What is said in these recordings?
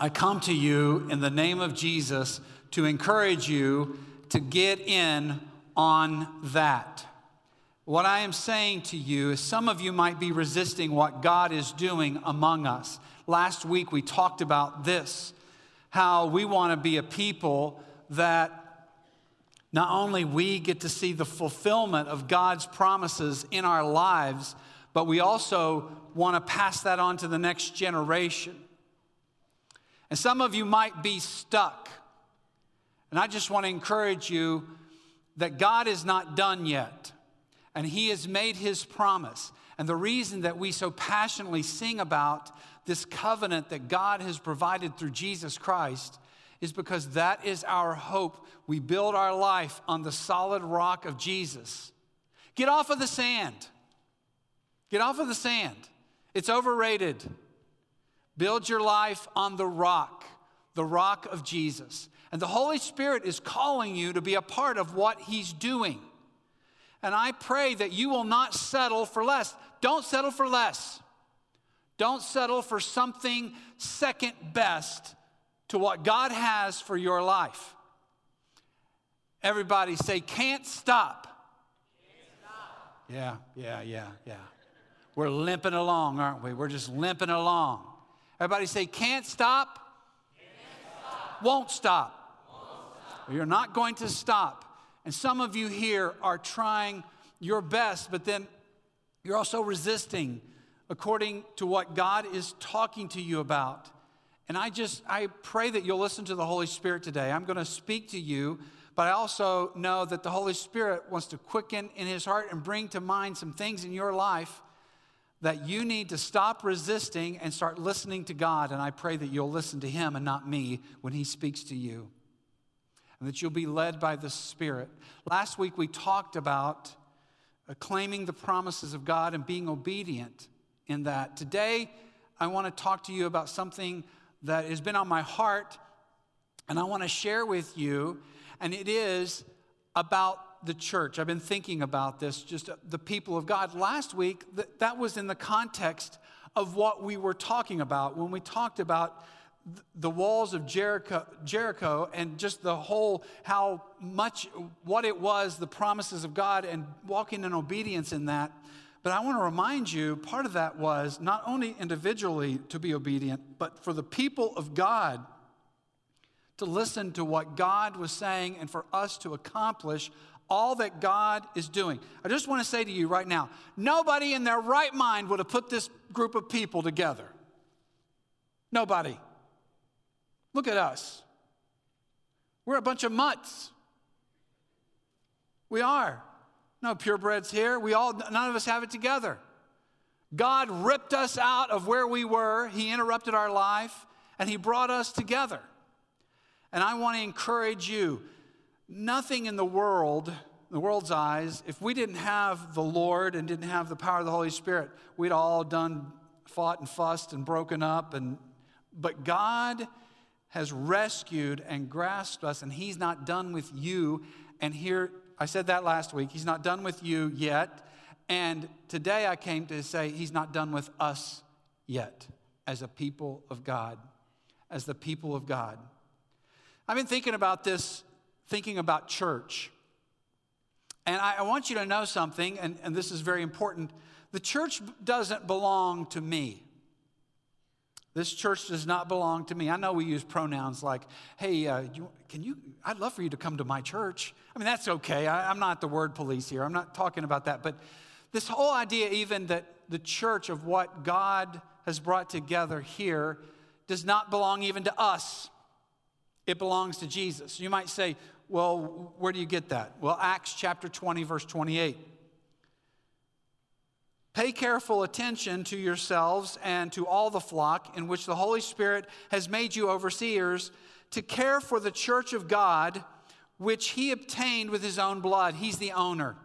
I come to you in the name of Jesus to encourage you to get in on that. What I am saying to you is some of you might be resisting what God is doing among us. Last week we talked about this how we want to be a people that not only we get to see the fulfillment of God's promises in our lives, but we also want to pass that on to the next generation. And some of you might be stuck. And I just want to encourage you that God is not done yet. And He has made His promise. And the reason that we so passionately sing about this covenant that God has provided through Jesus Christ is because that is our hope. We build our life on the solid rock of Jesus. Get off of the sand. Get off of the sand. It's overrated. Build your life on the rock, the rock of Jesus. And the Holy Spirit is calling you to be a part of what He's doing. And I pray that you will not settle for less. Don't settle for less. Don't settle for something second best to what God has for your life. Everybody say, can't stop. Can't stop. Yeah, yeah, yeah, yeah. We're limping along, aren't we? We're just limping along. Everybody say, can't stop. Can't stop. Won't, stop. Won't stop. You're not going to stop. And some of you here are trying your best, but then you're also resisting according to what God is talking to you about. And I just, I pray that you'll listen to the Holy Spirit today. I'm going to speak to you, but I also know that the Holy Spirit wants to quicken in his heart and bring to mind some things in your life that you need to stop resisting and start listening to God. And I pray that you'll listen to him and not me when he speaks to you. And that you'll be led by the Spirit. Last week we talked about claiming the promises of God and being obedient in that. Today, I want to talk to you about something that has been on my heart and I want to share with you, and it is about the church. I've been thinking about this, just the people of God. Last week, that was in the context of what we were talking about when we talked about the walls of Jericho, Jericho and just the whole, how much, what it was, the promises of God, and walking in obedience in that. But I want to remind you part of that was not only individually to be obedient, but for the people of God to listen to what God was saying and for us to accomplish all that God is doing. I just want to say to you right now nobody in their right mind would have put this group of people together. Nobody. Look at us. We're a bunch of mutts. We are. No purebreds here. We all, none of us have it together. God ripped us out of where we were, He interrupted our life, and He brought us together. And I want to encourage you nothing in the world, the world's eyes, if we didn't have the Lord and didn't have the power of the Holy Spirit, we'd all done, fought and fussed and broken up. And, but God has rescued and grasped us, and He's not done with you. And here I said that last week. He's not done with you yet. And today I came to say he's not done with us yet as a people of God. As the people of God. I've been thinking about this, thinking about church. And I, I want you to know something, and, and this is very important. The church doesn't belong to me. This church does not belong to me. I know we use pronouns like, hey, uh, you, can you, I'd love for you to come to my church. I mean, that's okay. I, I'm not the word police here. I'm not talking about that. But this whole idea, even that the church of what God has brought together here, does not belong even to us. It belongs to Jesus. You might say, well, where do you get that? Well, Acts chapter 20, verse 28. Pay careful attention to yourselves and to all the flock in which the Holy Spirit has made you overseers to care for the church of God, which he obtained with his own blood. He's the owner.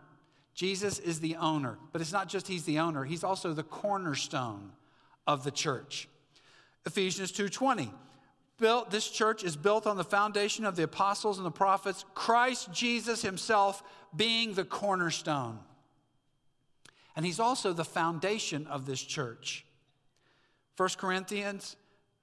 Jesus is the owner. But it's not just he's the owner, he's also the cornerstone of the church. Ephesians 2:20. Built, this church is built on the foundation of the apostles and the prophets, Christ Jesus himself being the cornerstone. And he's also the foundation of this church. 1 Corinthians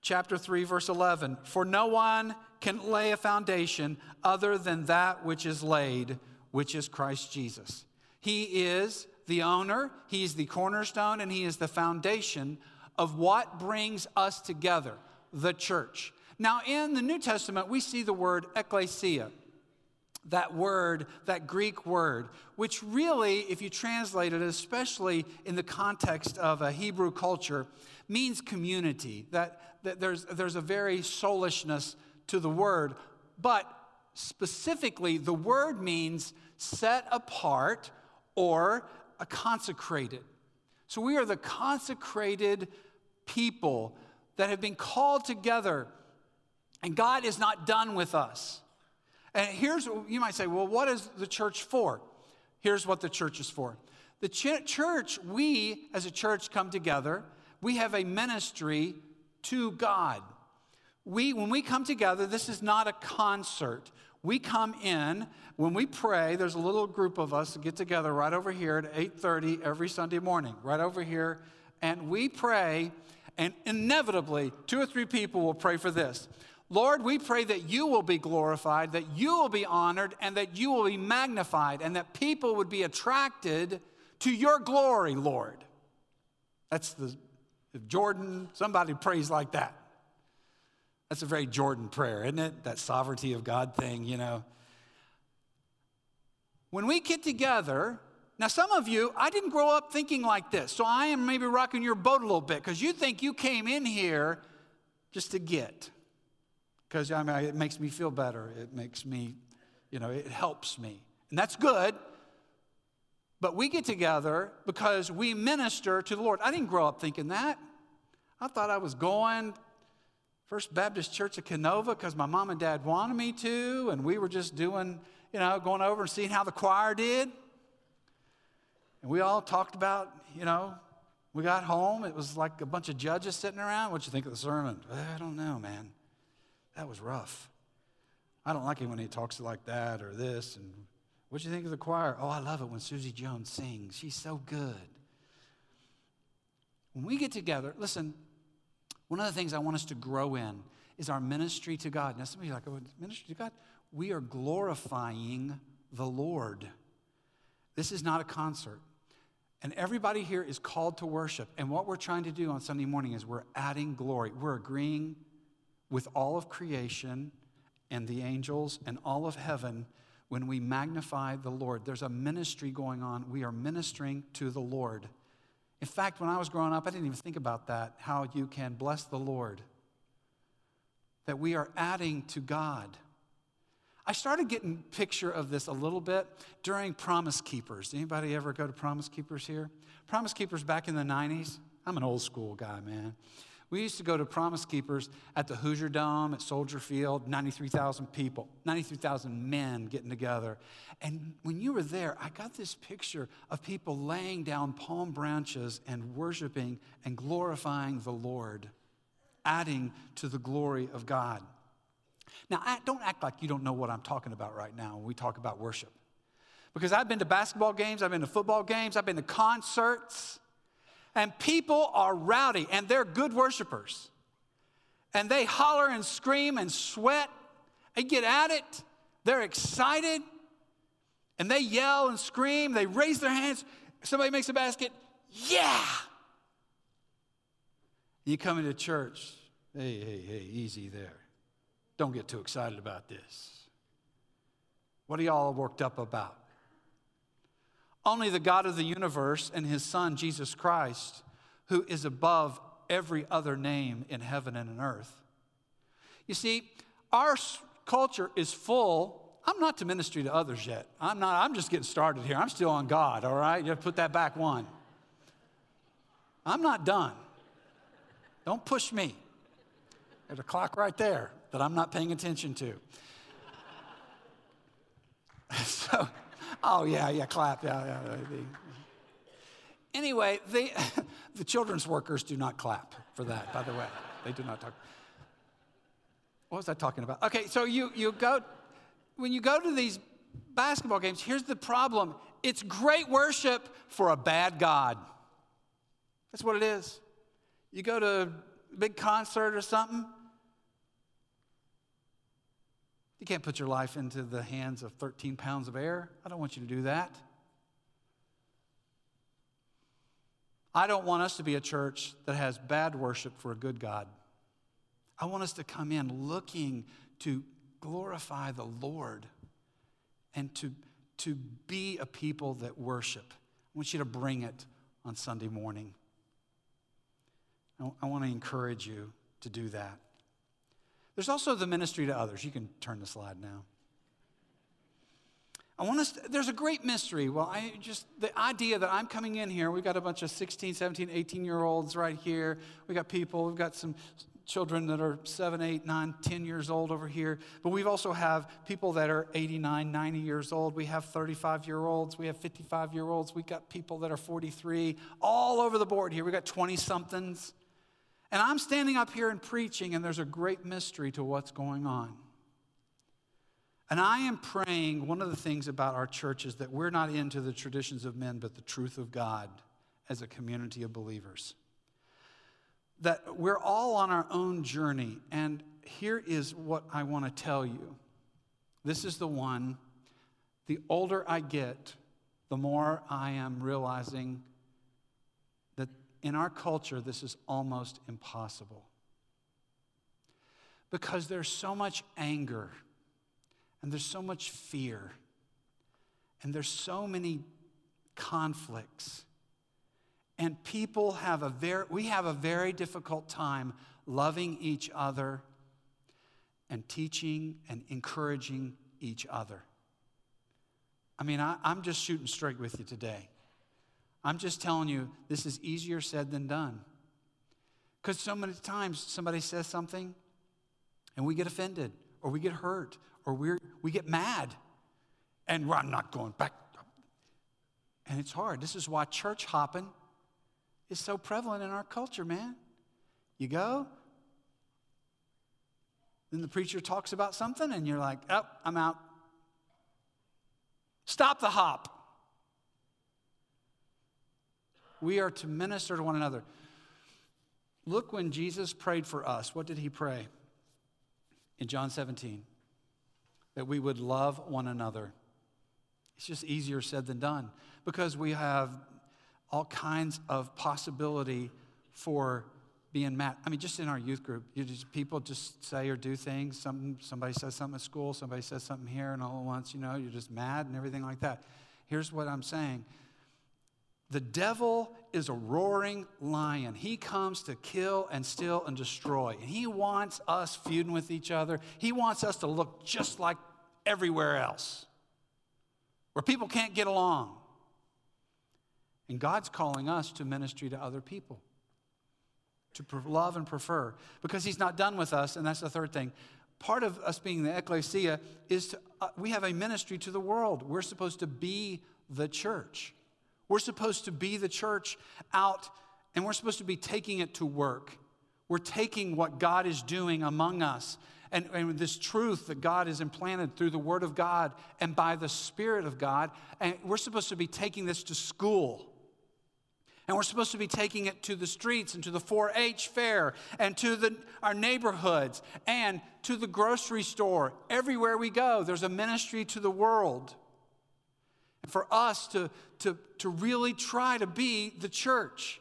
chapter 3, verse 11. For no one can lay a foundation other than that which is laid, which is Christ Jesus. He is the owner, He is the cornerstone, and He is the foundation of what brings us together, the church. Now, in the New Testament, we see the word ecclesia. That word, that Greek word, which really, if you translate it, especially in the context of a Hebrew culture, means community. That, that there's, there's a very soulishness to the word, but specifically, the word means set apart or consecrated. So we are the consecrated people that have been called together, and God is not done with us. And here's, you might say, well, what is the church for? Here's what the church is for. The ch- church, we as a church come together, we have a ministry to God we, when we come together, this is not a concert. We come in, when we pray, there's a little group of us that get together right over here at 8:30 every Sunday morning, right over here, and we pray, and inevitably, two or three people will pray for this. Lord, we pray that you will be glorified, that you will be honored, and that you will be magnified, and that people would be attracted to your glory, Lord. That's the, if Jordan, somebody prays like that. That's a very Jordan prayer, isn't it? That sovereignty of God thing, you know. When we get together, now some of you, I didn't grow up thinking like this, so I am maybe rocking your boat a little bit because you think you came in here just to get. Because I mean, it makes me feel better. It makes me, you know, it helps me. And that's good. But we get together because we minister to the Lord. I didn't grow up thinking that. I thought I was going First Baptist Church of Kenova because my mom and dad wanted me to, and we were just doing, you know, going over and seeing how the choir did. And we all talked about, you know, we got home. It was like a bunch of judges sitting around. What'd you think of the sermon? I don't know, man. That was rough. I don't like it when he talks like that or this. And what do you think of the choir? Oh, I love it when Susie Jones sings. She's so good. When we get together, listen, one of the things I want us to grow in is our ministry to God. Now, some of you are like, oh, ministry to God? We are glorifying the Lord. This is not a concert. And everybody here is called to worship. And what we're trying to do on Sunday morning is we're adding glory. We're agreeing with all of creation and the angels and all of heaven when we magnify the Lord. There's a ministry going on. We are ministering to the Lord. In fact, when I was growing up, I didn't even think about that, how you can bless the Lord. That we are adding to God. I started getting picture of this a little bit during Promise Keepers. Anybody ever go to Promise Keepers here? Promise Keepers back in the 90s. I'm an old school guy, man. We used to go to Promise Keepers at the Hoosier Dome at Soldier Field, 93,000 people, 93,000 men getting together. And when you were there, I got this picture of people laying down palm branches and worshiping and glorifying the Lord, adding to the glory of God. Now, don't act like you don't know what I'm talking about right now when we talk about worship. Because I've been to basketball games, I've been to football games, I've been to concerts. And people are rowdy and they're good worshipers. And they holler and scream and sweat and get at it. They're excited and they yell and scream. They raise their hands. Somebody makes a basket. Yeah. You come into church. Hey, hey, hey, easy there. Don't get too excited about this. What are y'all worked up about? Only the God of the universe and his Son, Jesus Christ, who is above every other name in heaven and in earth. You see, our culture is full. I'm not to ministry to others yet. I'm not, I'm just getting started here. I'm still on God, all right? You have to put that back one. I'm not done. Don't push me. There's a clock right there that I'm not paying attention to. so, Oh, yeah, yeah, clap. Yeah, yeah. Anyway, the, the children's workers do not clap for that, by the way. They do not talk. What was I talking about? Okay, so you, you go, when you go to these basketball games, here's the problem it's great worship for a bad God. That's what it is. You go to a big concert or something. You can't put your life into the hands of 13 pounds of air. I don't want you to do that. I don't want us to be a church that has bad worship for a good God. I want us to come in looking to glorify the Lord and to, to be a people that worship. I want you to bring it on Sunday morning. I, I want to encourage you to do that. There's also the ministry to others. You can turn the slide now. I want us, there's a great mystery. Well, I just, the idea that I'm coming in here, we've got a bunch of 16, 17, 18 year olds right here. We've got people, we've got some children that are 7, 8, 9, 10 years old over here. But we also have people that are 89, 90 years old. We have 35 year olds. We have 55 year olds. We've got people that are 43, all over the board here. We've got 20 somethings. And I'm standing up here and preaching, and there's a great mystery to what's going on. And I am praying one of the things about our church is that we're not into the traditions of men, but the truth of God as a community of believers. That we're all on our own journey. And here is what I want to tell you this is the one, the older I get, the more I am realizing in our culture, this is almost impossible. Because there's so much anger and there's so much fear. And there's so many conflicts. And people have a very, we have a very difficult time loving each other and teaching and encouraging each other. I mean, I, am just shooting straight with you today. I'm just telling you, this is easier said than done. Because so many times somebody says something and we get offended or we get hurt or we we get mad and I'm not going back. And it's hard. This is why church hopping is so prevalent in our culture, man. You go, then the preacher talks about something, and you're like, oh, I'm out. Stop the hop. We are to minister to one another. Look when Jesus prayed for us. What did he pray? In John 17 that we would love one another. It's just easier said than done because we have all kinds of possibility for being mad. I mean, just in our youth group, just, people just say or do things. Some, somebody says something at school, somebody says something here, and all at once, you know, you're just mad and everything like that. Here's what I'm saying the devil is a roaring lion. He comes to kill and steal and destroy. And he wants us feuding with each other. He wants us to look just like everywhere else, where people can't get along. And God's calling us to ministry to other people, to love and prefer, because He's not done with us. And that's the third thing. Part of us being the ecclesia is to, uh, we have a ministry to the world. We're supposed to be the church. We're supposed to be the church out, and we're supposed to be taking it to work. We're taking what God is doing among us and, and this truth that God has implanted through the Word of God and by the Spirit of God. And we're supposed to be taking this to school. And we're supposed to be taking it to the streets and to the 4 H fair and to the, our neighborhoods and to the grocery store. Everywhere we go, there's a ministry to the world. And for us to, to, to really try to be the church.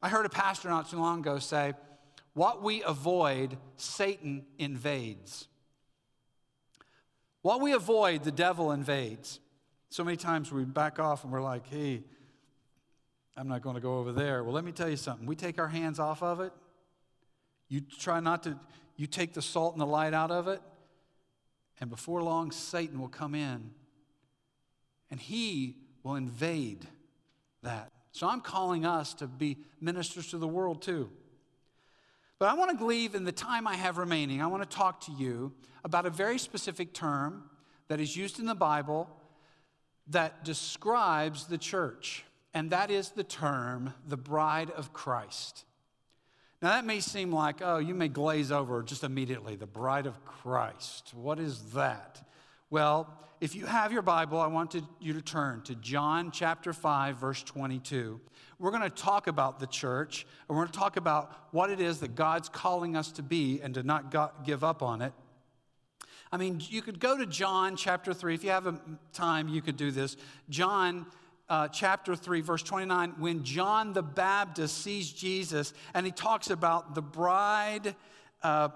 I heard a pastor not too long ago say, What we avoid, Satan invades. What we avoid, the devil invades. So many times we back off and we're like, hey, I'm not going to go over there. Well, let me tell you something. We take our hands off of it. You try not to, you take the salt and the light out of it, and before long, Satan will come in and he will invade that. So I'm calling us to be ministers to the world too. But I want to leave in the time I have remaining, I want to talk to you about a very specific term that is used in the Bible that describes the church, and that is the term the bride of Christ. Now, that may seem like, oh, you may glaze over just immediately, the bride of Christ. What is that? Well, if you have your Bible, I want to, you to turn to John chapter 5, verse 22. We're going to talk about the church, and we're going to talk about what it is that God's calling us to be and to not give up on it. I mean, you could go to John chapter 3. If you have a time, you could do this. John uh, chapter 3, verse 29, when John the Baptist sees Jesus and he talks about the bride, uh,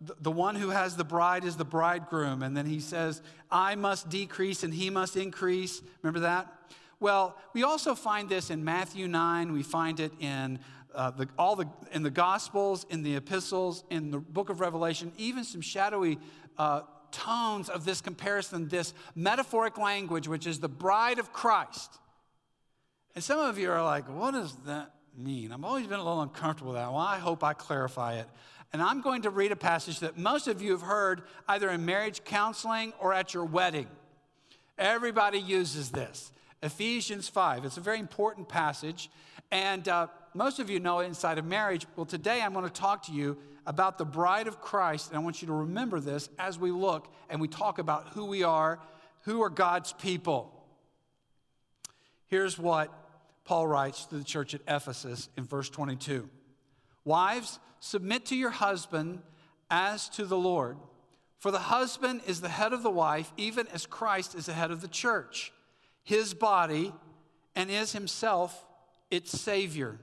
the, one who has the bride is the bridegroom. And then he says, I must decrease and he must increase. Remember that? Well, we also find this in Matthew 9. We find it in uh, the, all the, in the Gospels, in the epistles, in the book of Revelation, even some shadowy uh, tones of this comparison, this metaphoric language, which is the bride of Christ. And some of you are like, what does that mean? I've always been a little uncomfortable with that. Well, I hope I clarify it. And I'm going to read a passage that most of you have heard either in marriage counseling or at your wedding. Everybody uses this. Ephesians 5. It's a very important passage. And uh, most of you know it inside of marriage. Well, today I'm going to talk to you about the bride of Christ. And I want you to remember this as we look and we talk about who we are, who are God's people. Here's what Paul writes to the church at Ephesus in verse 22 Wives, submit to your husband as to the Lord. For the husband is the head of the wife, even as Christ is the head of the church, his body, and is himself its Savior.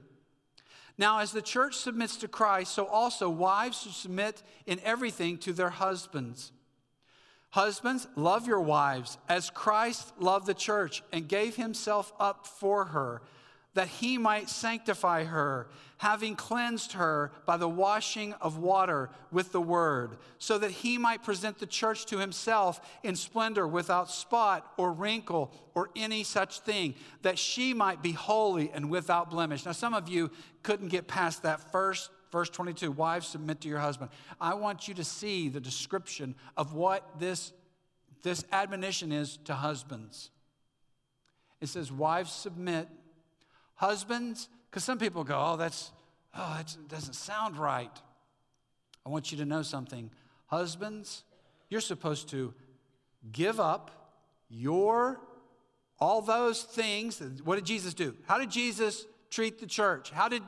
Now, as the church submits to Christ, so also wives should submit in everything to their husbands. Husbands, love your wives as Christ loved the church and gave himself up for her, that he might sanctify her, having cleansed her by the washing of water with the word, so that he might present the church to himself in splendor, without spot or wrinkle or any such thing, that she might be holy and without blemish. Now, some of you couldn't get past that first Verse 22 Wives, submit to your husband. I want you to see the description of what this, this admonition is to husbands. It says, Wives, submit. Husbands, because some people go, Oh, that's, oh, that doesn't sound right. I want you to know something. Husbands, you're supposed to give up your all those things. What did Jesus do? How did Jesus treat the church? How did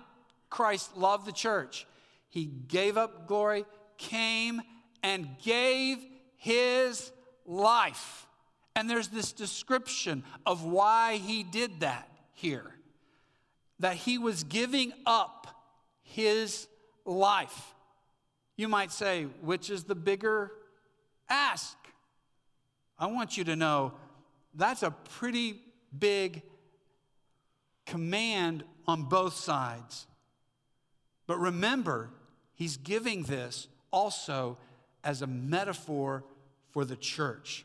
Christ love the church. He gave up glory, came and gave his life. And there's this description of why he did that here that he was giving up his life. You might say, which is the bigger ask? I want you to know that's a pretty big command on both sides. But remember, he's giving this also as a metaphor for the church.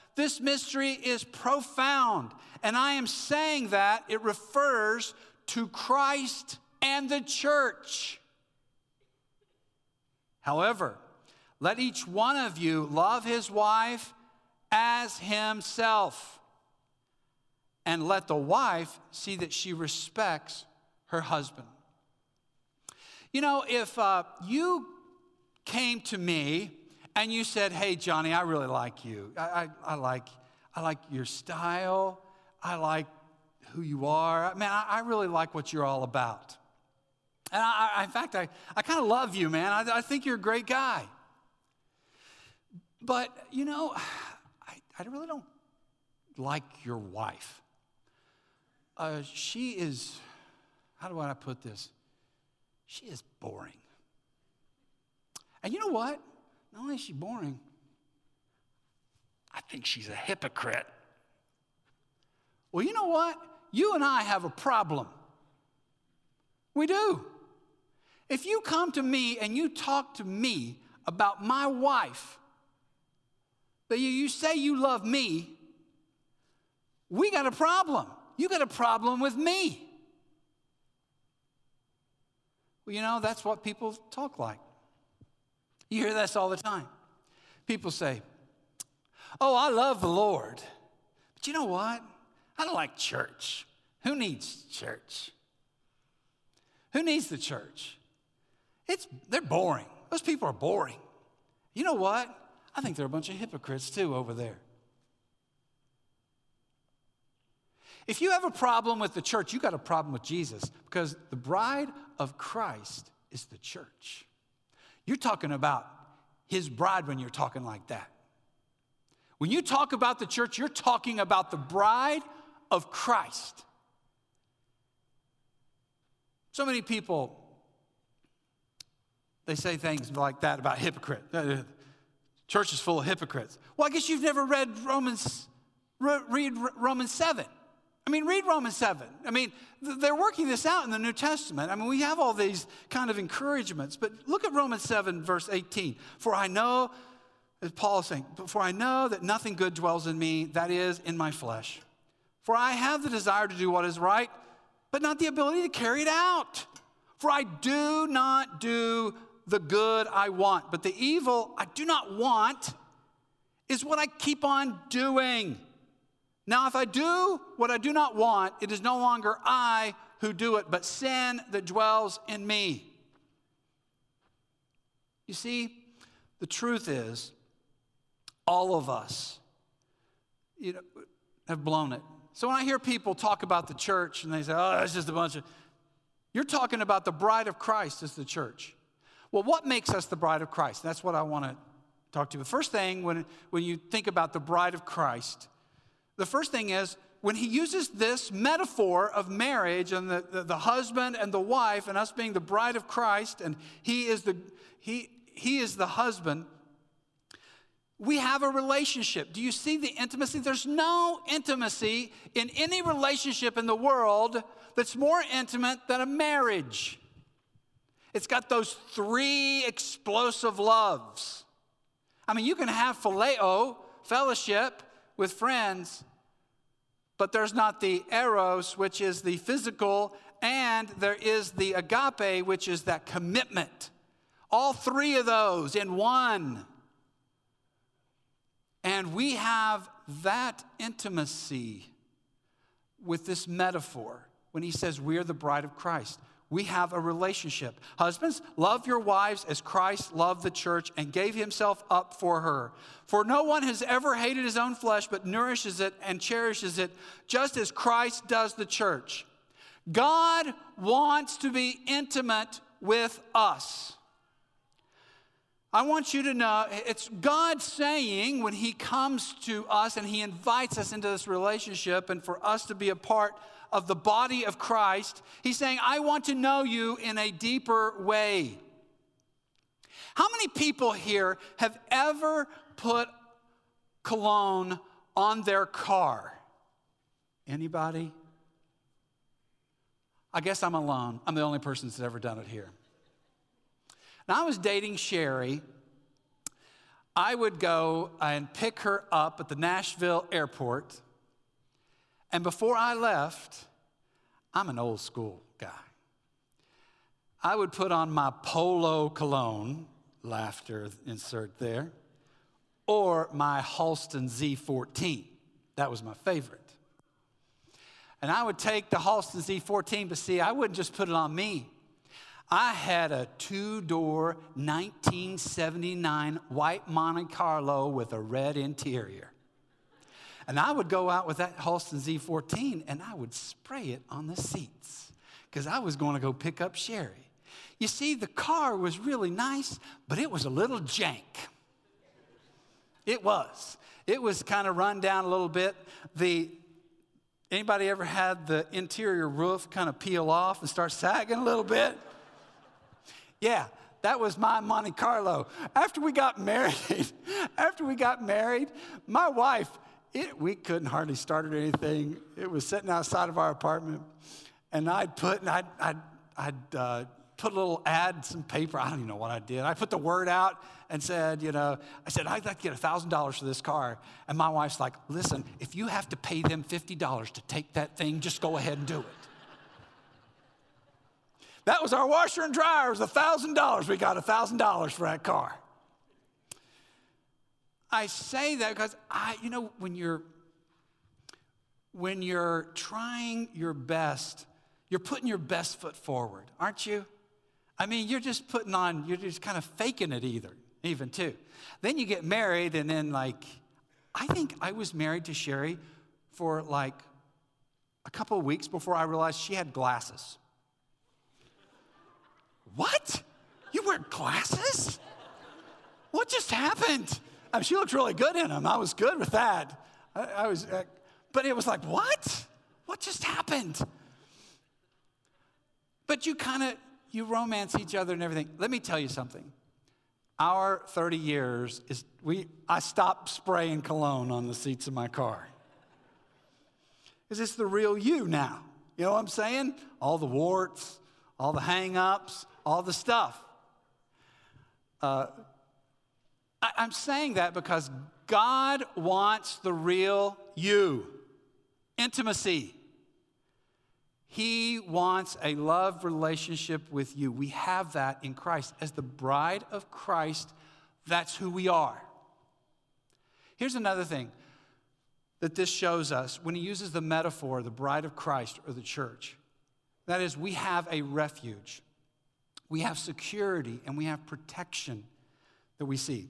This mystery is profound, and I am saying that it refers to Christ and the church. However, let each one of you love his wife as himself, and let the wife see that she respects her husband. You know, if uh, you came to me and you said, Hey, Johnny, I really like you. I, I, I like, I like your style. I like who you are. Man, I, I really like what you're all about. And I, I in fact, I, I kind of love you, man. I, I think you're a great guy. But, you know, I, I really don't like your wife. Uh, she is how do I put this? She is boring. And you know what? Not only is she boring, I think she's a hypocrite. Well, you know what? You and I have a problem. We do. If you come to me and you talk to me about my wife, but you, you say you love me, we got a problem. You got a problem with me. Well, you know, that's what people talk like. You hear this all the time. People say, Oh, I love the Lord. But you know what? I don't like church. Who needs church? Who needs the church? It's, they're boring. Those people are boring. You know what? I think they're a bunch of hypocrites too over there. If you have a problem with the church, you got a problem with Jesus because the bride of Christ is the church. You're talking about his bride when you're talking like that. When you talk about the church, you're talking about the bride of Christ. So many people, they say things like that about hypocrite. Uh, uh, church is full of hypocrites. Well, I guess you've never read Romans, read Romans 7. I mean, read Romans 7. I mean, they're working this out in the New Testament. I mean, we have all these kind of encouragements, but look at Romans 7, verse 18. For I know, as Paul is saying, for I know that nothing good dwells in me, that is, in my flesh. For I have the desire to do what is right, but not the ability to carry it out. For I do not do the good I want, but the evil I do not want is what I keep on doing. Now, if I do what I do not want, it is no longer I who do it, but sin that dwells in me. You see, the truth is, all of us you know, have blown it. So when I hear people talk about the church and they say, oh, it's just a bunch of, you're talking about the bride of Christ as the church. Well, what makes us the bride of Christ? That's what I want to talk to you. The first thing, when, when you think about the bride of Christ, the first thing is when he uses this metaphor of marriage and the, the, the, husband and the wife and us being the bride of Christ and he is the he he is the husband we have a relationship. Do you see the intimacy? There's no intimacy in any relationship in the world that's more intimate than a marriage. It's got those three explosive loves. I mean, you can have phileo, fellowship with friends, but there's not the eros, which is the physical, and there is the agape, which is that commitment. All three of those in one. And we have that intimacy with this metaphor when he says we are the bride of Christ we have a relationship. Husbands, love your wives as Christ loved the church and gave himself up for her. For no one has ever hated his own flesh, but nourishes it and cherishes it, just as Christ does the church. God wants to be intimate with us. I want you to know it's God saying when He comes to us and He invites us into this relationship and for us to be a part of the body of Christ, he's saying, I want to know you in a deeper way. How many people here have ever put cologne on their car? Anybody? I guess I'm alone. I'm the only person that's ever done it here. Now, I was dating Sherry. I would go and pick her up at the Nashville airport and before I left, I'm an old school guy. I would put on my polo cologne, laughter insert there, or my Halston Z14. That was my favorite. And I would take the Halston Z14, but see, I wouldn't just put it on me. I had a two door 1979 white Monte Carlo with a red interior. And I would go out with that Halston Z14 and I would spray it on the seats because I was going to go pick up Sherry. You see, the car was really nice, but it was a little jank. It was. It was kind of run down a little bit. The anybody ever had the interior roof kind of peel off and start sagging a little bit? Yeah, that was my Monte Carlo. After we got married, after we got married, my wife it, we couldn't hardly start it or anything. It was sitting outside of our apartment. And I'd put, and I'd, I'd, I'd uh, put a little ad, some paper. I don't even know what I did. I put the word out and said, you know, I said, I'd like to get $1,000 for this car. And my wife's like, listen, if you have to pay them $50 to take that thing, just go ahead and do it. that was our washer and dryer. It was $1,000. We got $1,000 for that car. I say that because I, you know, when you're when you're trying your best, you're putting your best foot forward, aren't you? I mean, you're just putting on, you're just kind of faking it either, even too. Then you get married, and then, like, I think I was married to Sherry for like a couple of weeks before I realized she had glasses. What? You wear glasses? What just happened? I mean, she looked really good in them. I was good with that. I, I was, uh, but it was like, what? What just happened? But you kind of, you romance each other and everything. Let me tell you something. Our 30 years is, we, I stopped spraying cologne on the seats of my car. Is this the real you now? You know what I'm saying? All the warts, all the hang ups, all the stuff. Uh, I, I'm saying that because God wants the real you intimacy. He wants a love relationship with you. We have that in Christ. As the bride of Christ, that's who we are. Here's another thing that this shows us when he uses the metaphor, the bride of Christ or the church. That is, we have a refuge, we have security, and we have protection that we see.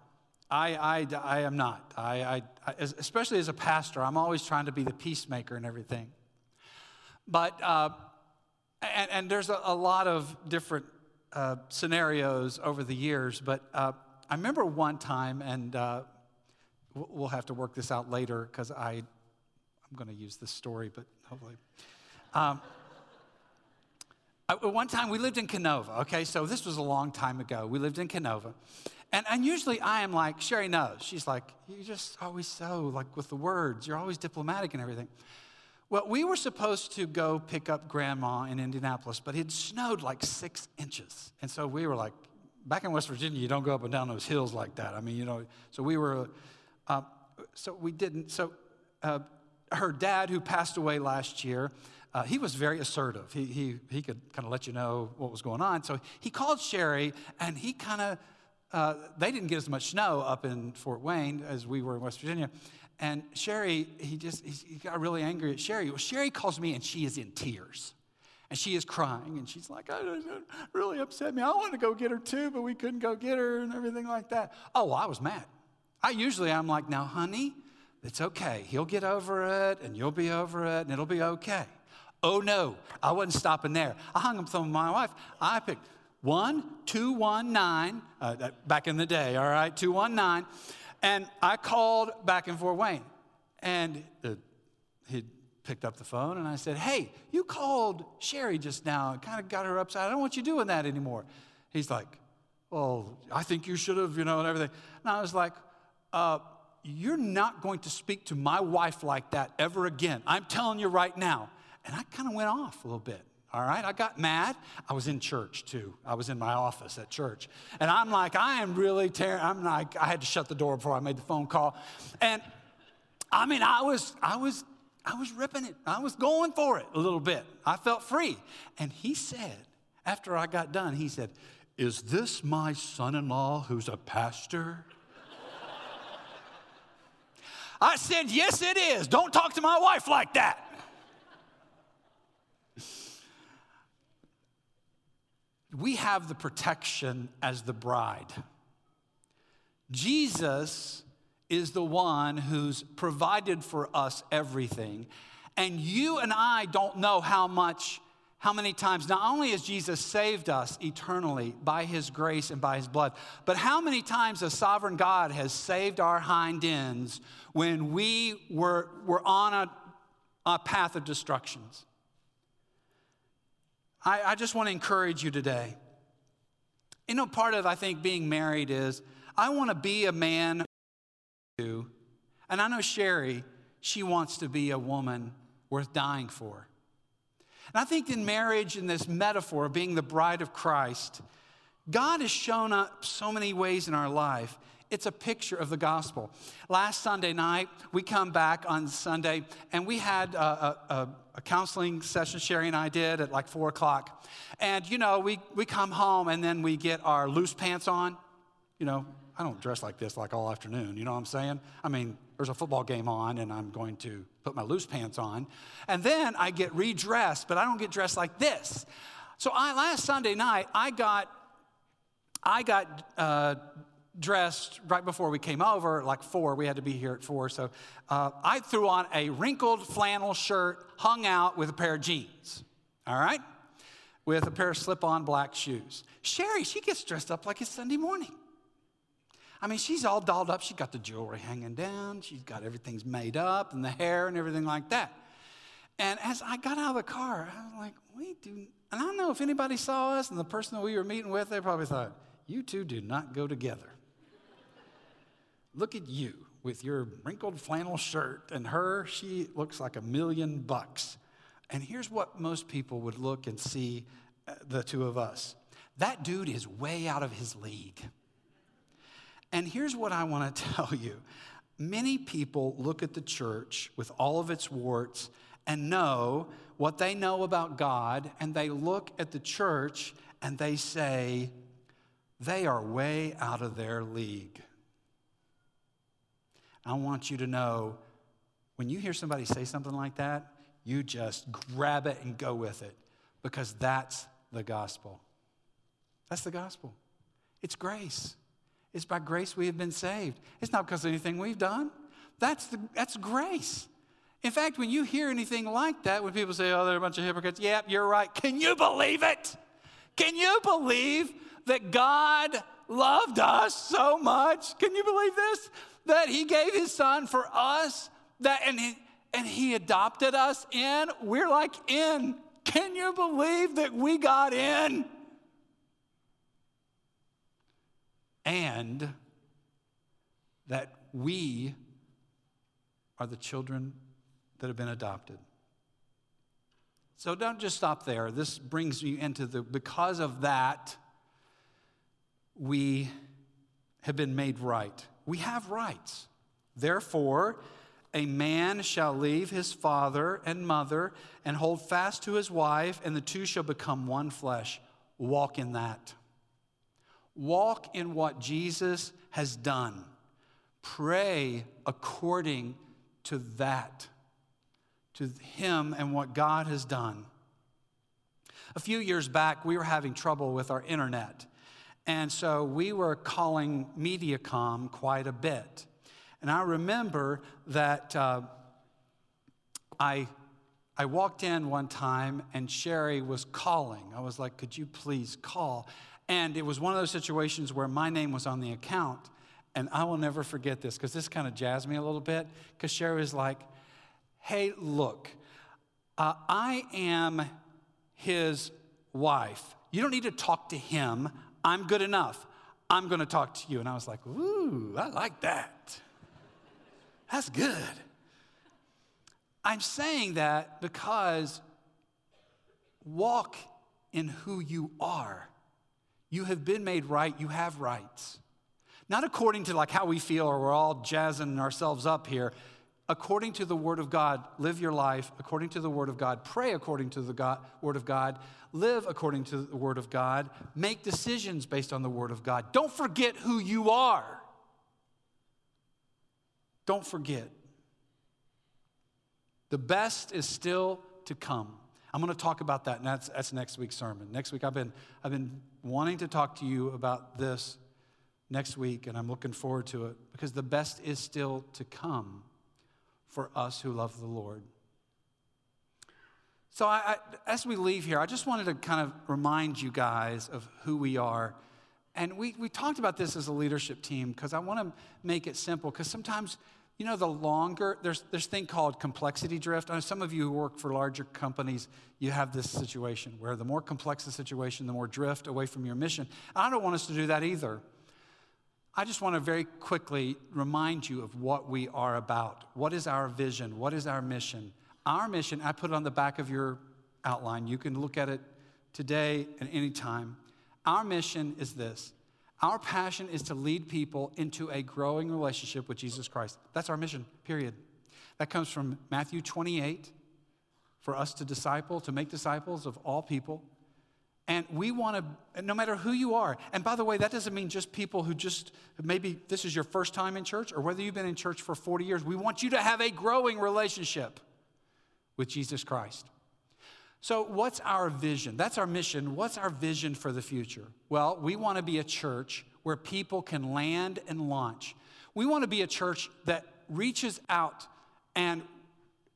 I, I, I am not. I, I, especially as a pastor, I'm always trying to be the peacemaker and everything. But, uh, and, and, there's a, a, lot of different uh, scenarios over the years, but uh, I remember one time, and uh, we'll have to work this out later because I, I'm going to use this story, but hopefully. Um, one time we lived in Kenova, okay? So this was a long time ago. We lived in Kenova. And, and usually I am like, Sherry knows. She's like, you're just always so, like with the words, you're always diplomatic and everything. Well, we were supposed to go pick up grandma in Indianapolis, but it snowed like six inches. And so we were like, back in West Virginia, you don't go up and down those hills like that. I mean, you know, so we were, uh, so we didn't. So uh, her dad, who passed away last year, uh, he was very assertive. He, he, he could kind of let you know what was going on. So he called Sherry and he kind of uh, they didn't get as much snow up in Fort Wayne as we were in West Virginia. And Sherry, he just he got really angry at Sherry. Well, Sherry calls me and she is in tears. And she is crying and she's like, I really upset me. I wanted to go get her too, but we couldn't go get her and everything like that. Oh, well, I was mad. I usually I'm like, now, honey, it's okay. He'll get over it and you'll be over it and it'll be okay. Oh no, I wasn't stopping there. I hung up with my wife. I picked 1219, uh, back in the day, all right, 219. And I called back in Fort Wayne. And uh, he picked up the phone and I said, Hey, you called Sherry just now and kind of got her upset. I don't want you doing that anymore. He's like, Well, I think you should have, you know, and everything. And I was like, uh, You're not going to speak to my wife like that ever again. I'm telling you right now. And I kind of went off a little bit. All right, I got mad. I was in church too. I was in my office at church. And I'm like, I am really tearing, I'm like, I had to shut the door before I made the phone call. And I mean, I was, I was, I was ripping it. I was going for it a little bit. I felt free. And he said, after I got done, he said, Is this my son in law who's a pastor? I said, Yes, it is. Don't talk to my wife like that. We have the protection as the bride. Jesus is the one who's provided for us everything. And you and I don't know how much how many times not only has Jesus saved us eternally by his grace and by his blood, but how many times a sovereign God has saved our hind ends when we were, were on a, a path of destructions. I, I just want to encourage you today. You know, part of, I think, being married is I want to be a man, and I know Sherry, she wants to be a woman worth dying for. And I think in marriage, in this metaphor of being the bride of Christ, God has shown up so many ways in our life. It's a picture of the gospel. Last Sunday night, we come back on Sunday, and we had a, a, a counseling session Sherry and I did at like four o'clock. And you know, we, we come home and then we get our loose pants on. You know, I don't dress like this like all afternoon, you know what I'm saying? I mean, there's a football game on and I'm going to put my loose pants on. And then I get redressed, but I don't get dressed like this. So I, last Sunday night, I got, I got uh, dressed right before we came over, like four. We had to be here at four. So uh, I threw on a wrinkled flannel shirt, hung out with a pair of jeans. All right? With a pair of slip on black shoes. Sherry, she gets dressed up like it's Sunday morning. I mean, she's all dolled up. She's got the jewelry hanging down. She's got everything's made up and the hair and everything like that. And as I got out of the car, I was like, we do, and I don't know if anybody saw us and the person that we were meeting with, they probably thought, you two do not go together. Look at you with your wrinkled flannel shirt, and her, she looks like a million bucks. And here's what most people would look and see uh, the two of us that dude is way out of his league. And here's what I want to tell you many people look at the church with all of its warts and know what they know about God, and they look at the church and they say, they are way out of their league. I want you to know when you hear somebody say something like that, you just grab it and go with it because that's the gospel. That's the gospel. It's grace. It's by grace we have been saved. It's not because of anything we've done. That's, the, that's grace. In fact, when you hear anything like that, when people say, oh, they're a bunch of hypocrites, yep, yeah, you're right. Can you believe it? Can you believe that God loved us so much? Can you believe this? That He gave His Son for us, that, and, he, and He adopted us in. We're like in. Can you believe that we got in? and that we are the children that have been adopted. So don't just stop there. This brings you into the, because of that, we have been made right. We have rights. Therefore, a man shall leave his father and mother and hold fast to his wife, and the two shall become one flesh. Walk in that. Walk in what Jesus has done. Pray according to that, to Him and what God has done. A few years back, we were having trouble with our internet. And so we were calling Mediacom quite a bit. And I remember that uh, I, I walked in one time and Sherry was calling. I was like, Could you please call? And it was one of those situations where my name was on the account. And I will never forget this because this kind of jazzed me a little bit. Because Sherry was like, hey, look, uh, I am his wife. You don't need to talk to him. I'm good enough. I'm going to talk to you. And I was like, ooh, I like that. That's good. I'm saying that because walk in who you are. You have been made right, you have rights. Not according to like how we feel or we're all jazzing ourselves up here. According to the Word of God, live your life according to the Word of God. Pray according to the God, Word of God. Live according to the Word of God. Make decisions based on the Word of God. Don't forget who you are. Don't forget. The best is still to come. I'm going to talk about that, and that's, that's next week's sermon. Next week, I've been, I've been wanting to talk to you about this next week, and I'm looking forward to it because the best is still to come for us who love the Lord. So, I, I, as we leave here, I just wanted to kind of remind you guys of who we are. And we, we talked about this as a leadership team because I want to make it simple because sometimes, you know, the longer, there's this thing called complexity drift. I know some of you who work for larger companies, you have this situation where the more complex the situation, the more drift away from your mission. I don't want us to do that either. I just want to very quickly remind you of what we are about. What is our vision? What is our mission? Our mission, I put it on the back of your outline. You can look at it today and anytime. Our mission is this our passion is to lead people into a growing relationship with Jesus Christ. That's our mission, period. That comes from Matthew 28 for us to disciple, to make disciples of all people. And we want to, no matter who you are, and by the way, that doesn't mean just people who just, maybe this is your first time in church or whether you've been in church for 40 years, we want you to have a growing relationship with Jesus Christ. So, what's our vision? That's our mission. What's our vision for the future? Well, we want to be a church where people can land and launch. We want to be a church that reaches out and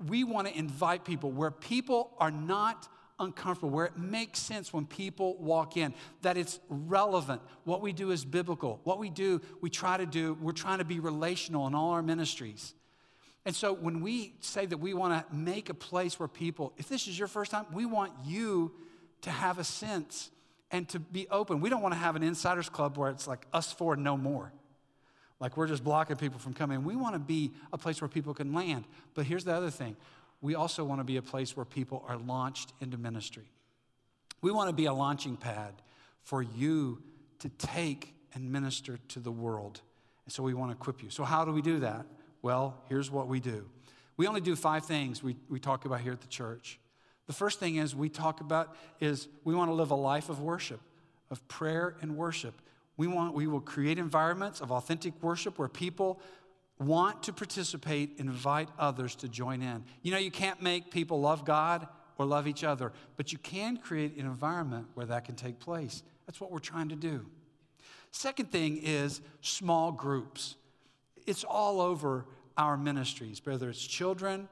we want to invite people where people are not uncomfortable, where it makes sense when people walk in, that it's relevant. What we do is biblical. What we do, we try to do, we're trying to be relational in all our ministries. And so when we say that we want to make a place where people, if this is your first time, we want you to have a sense and to be open. We don't want to have an insiders club where it's like us four, no more. Like we're just blocking people from coming. We want to be a place where people can land. But here's the other thing we also want to be a place where people are launched into ministry. We want to be a launching pad for you to take and minister to the world. And so we want to equip you. So, how do we do that? Well, here's what we do. We only do five things we, we talk about here at the church. The first thing is we talk about is we want to live a life of worship, of prayer and worship. We want we will create environments of authentic worship where people want to participate, invite others to join in. You know, you can't make people love God or love each other, but you can create an environment where that can take place. That's what we're trying to do. Second thing is small groups. It's all over our ministries, whether it's children,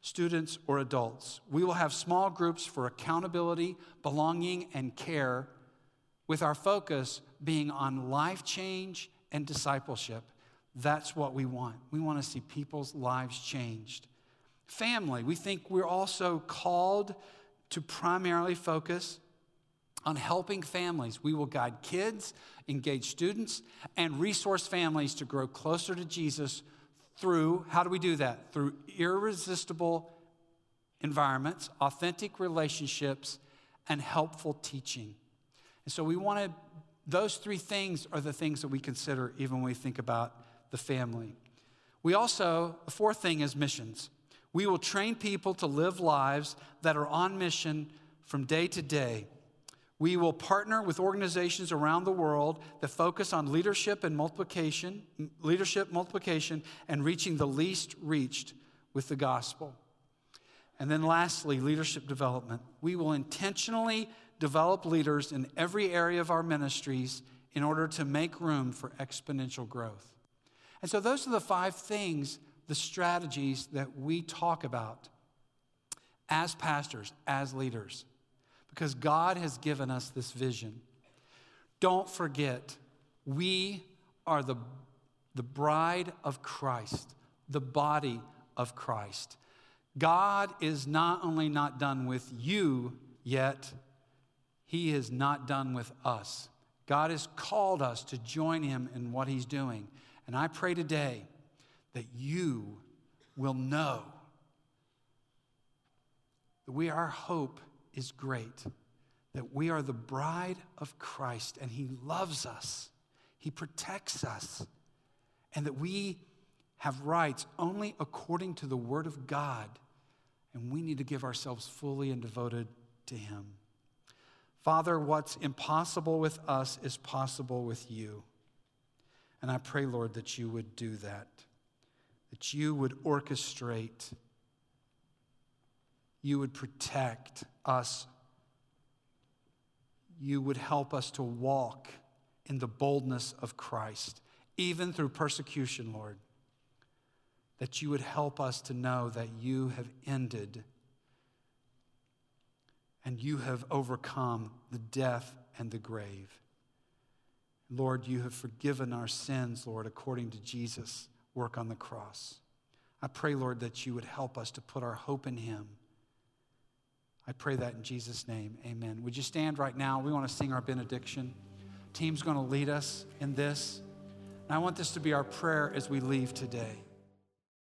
students, or adults. We will have small groups for accountability, belonging, and care, with our focus being on life change and discipleship. That's what we want. We want to see people's lives changed. Family, we think we're also called to primarily focus on helping families. We will guide kids, engage students, and resource families to grow closer to Jesus through, how do we do that? Through irresistible environments, authentic relationships, and helpful teaching. And so we want to, those three things are the things that we consider even when we think about the family. We also, the fourth thing is missions. We will train people to live lives that are on mission from day to day. We will partner with organizations around the world that focus on leadership and multiplication, leadership, multiplication, and reaching the least reached with the gospel. And then lastly, leadership development. We will intentionally develop leaders in every area of our ministries in order to make room for exponential growth. And so, those are the five things, the strategies that we talk about as pastors, as leaders, because God has given us this vision. Don't forget, we are the, the bride of Christ, the body of Christ. God is not only not done with you yet, He is not done with us. God has called us to join Him in what He's doing. And I pray today that you will know that we, our hope is great, that we are the bride of Christ and He loves us, He protects us, and that we have rights only according to the Word of God, and we need to give ourselves fully and devoted to Him. Father, what's impossible with us is possible with you. And I pray, Lord, that you would do that, that you would orchestrate, you would protect us, you would help us to walk in the boldness of Christ, even through persecution, Lord. That you would help us to know that you have ended and you have overcome the death and the grave. Lord, you have forgiven our sins, Lord, according to Jesus' work on the cross. I pray, Lord, that you would help us to put our hope in him. I pray that in Jesus' name. Amen. Would you stand right now? We want to sing our benediction. Team's going to lead us in this. And I want this to be our prayer as we leave today.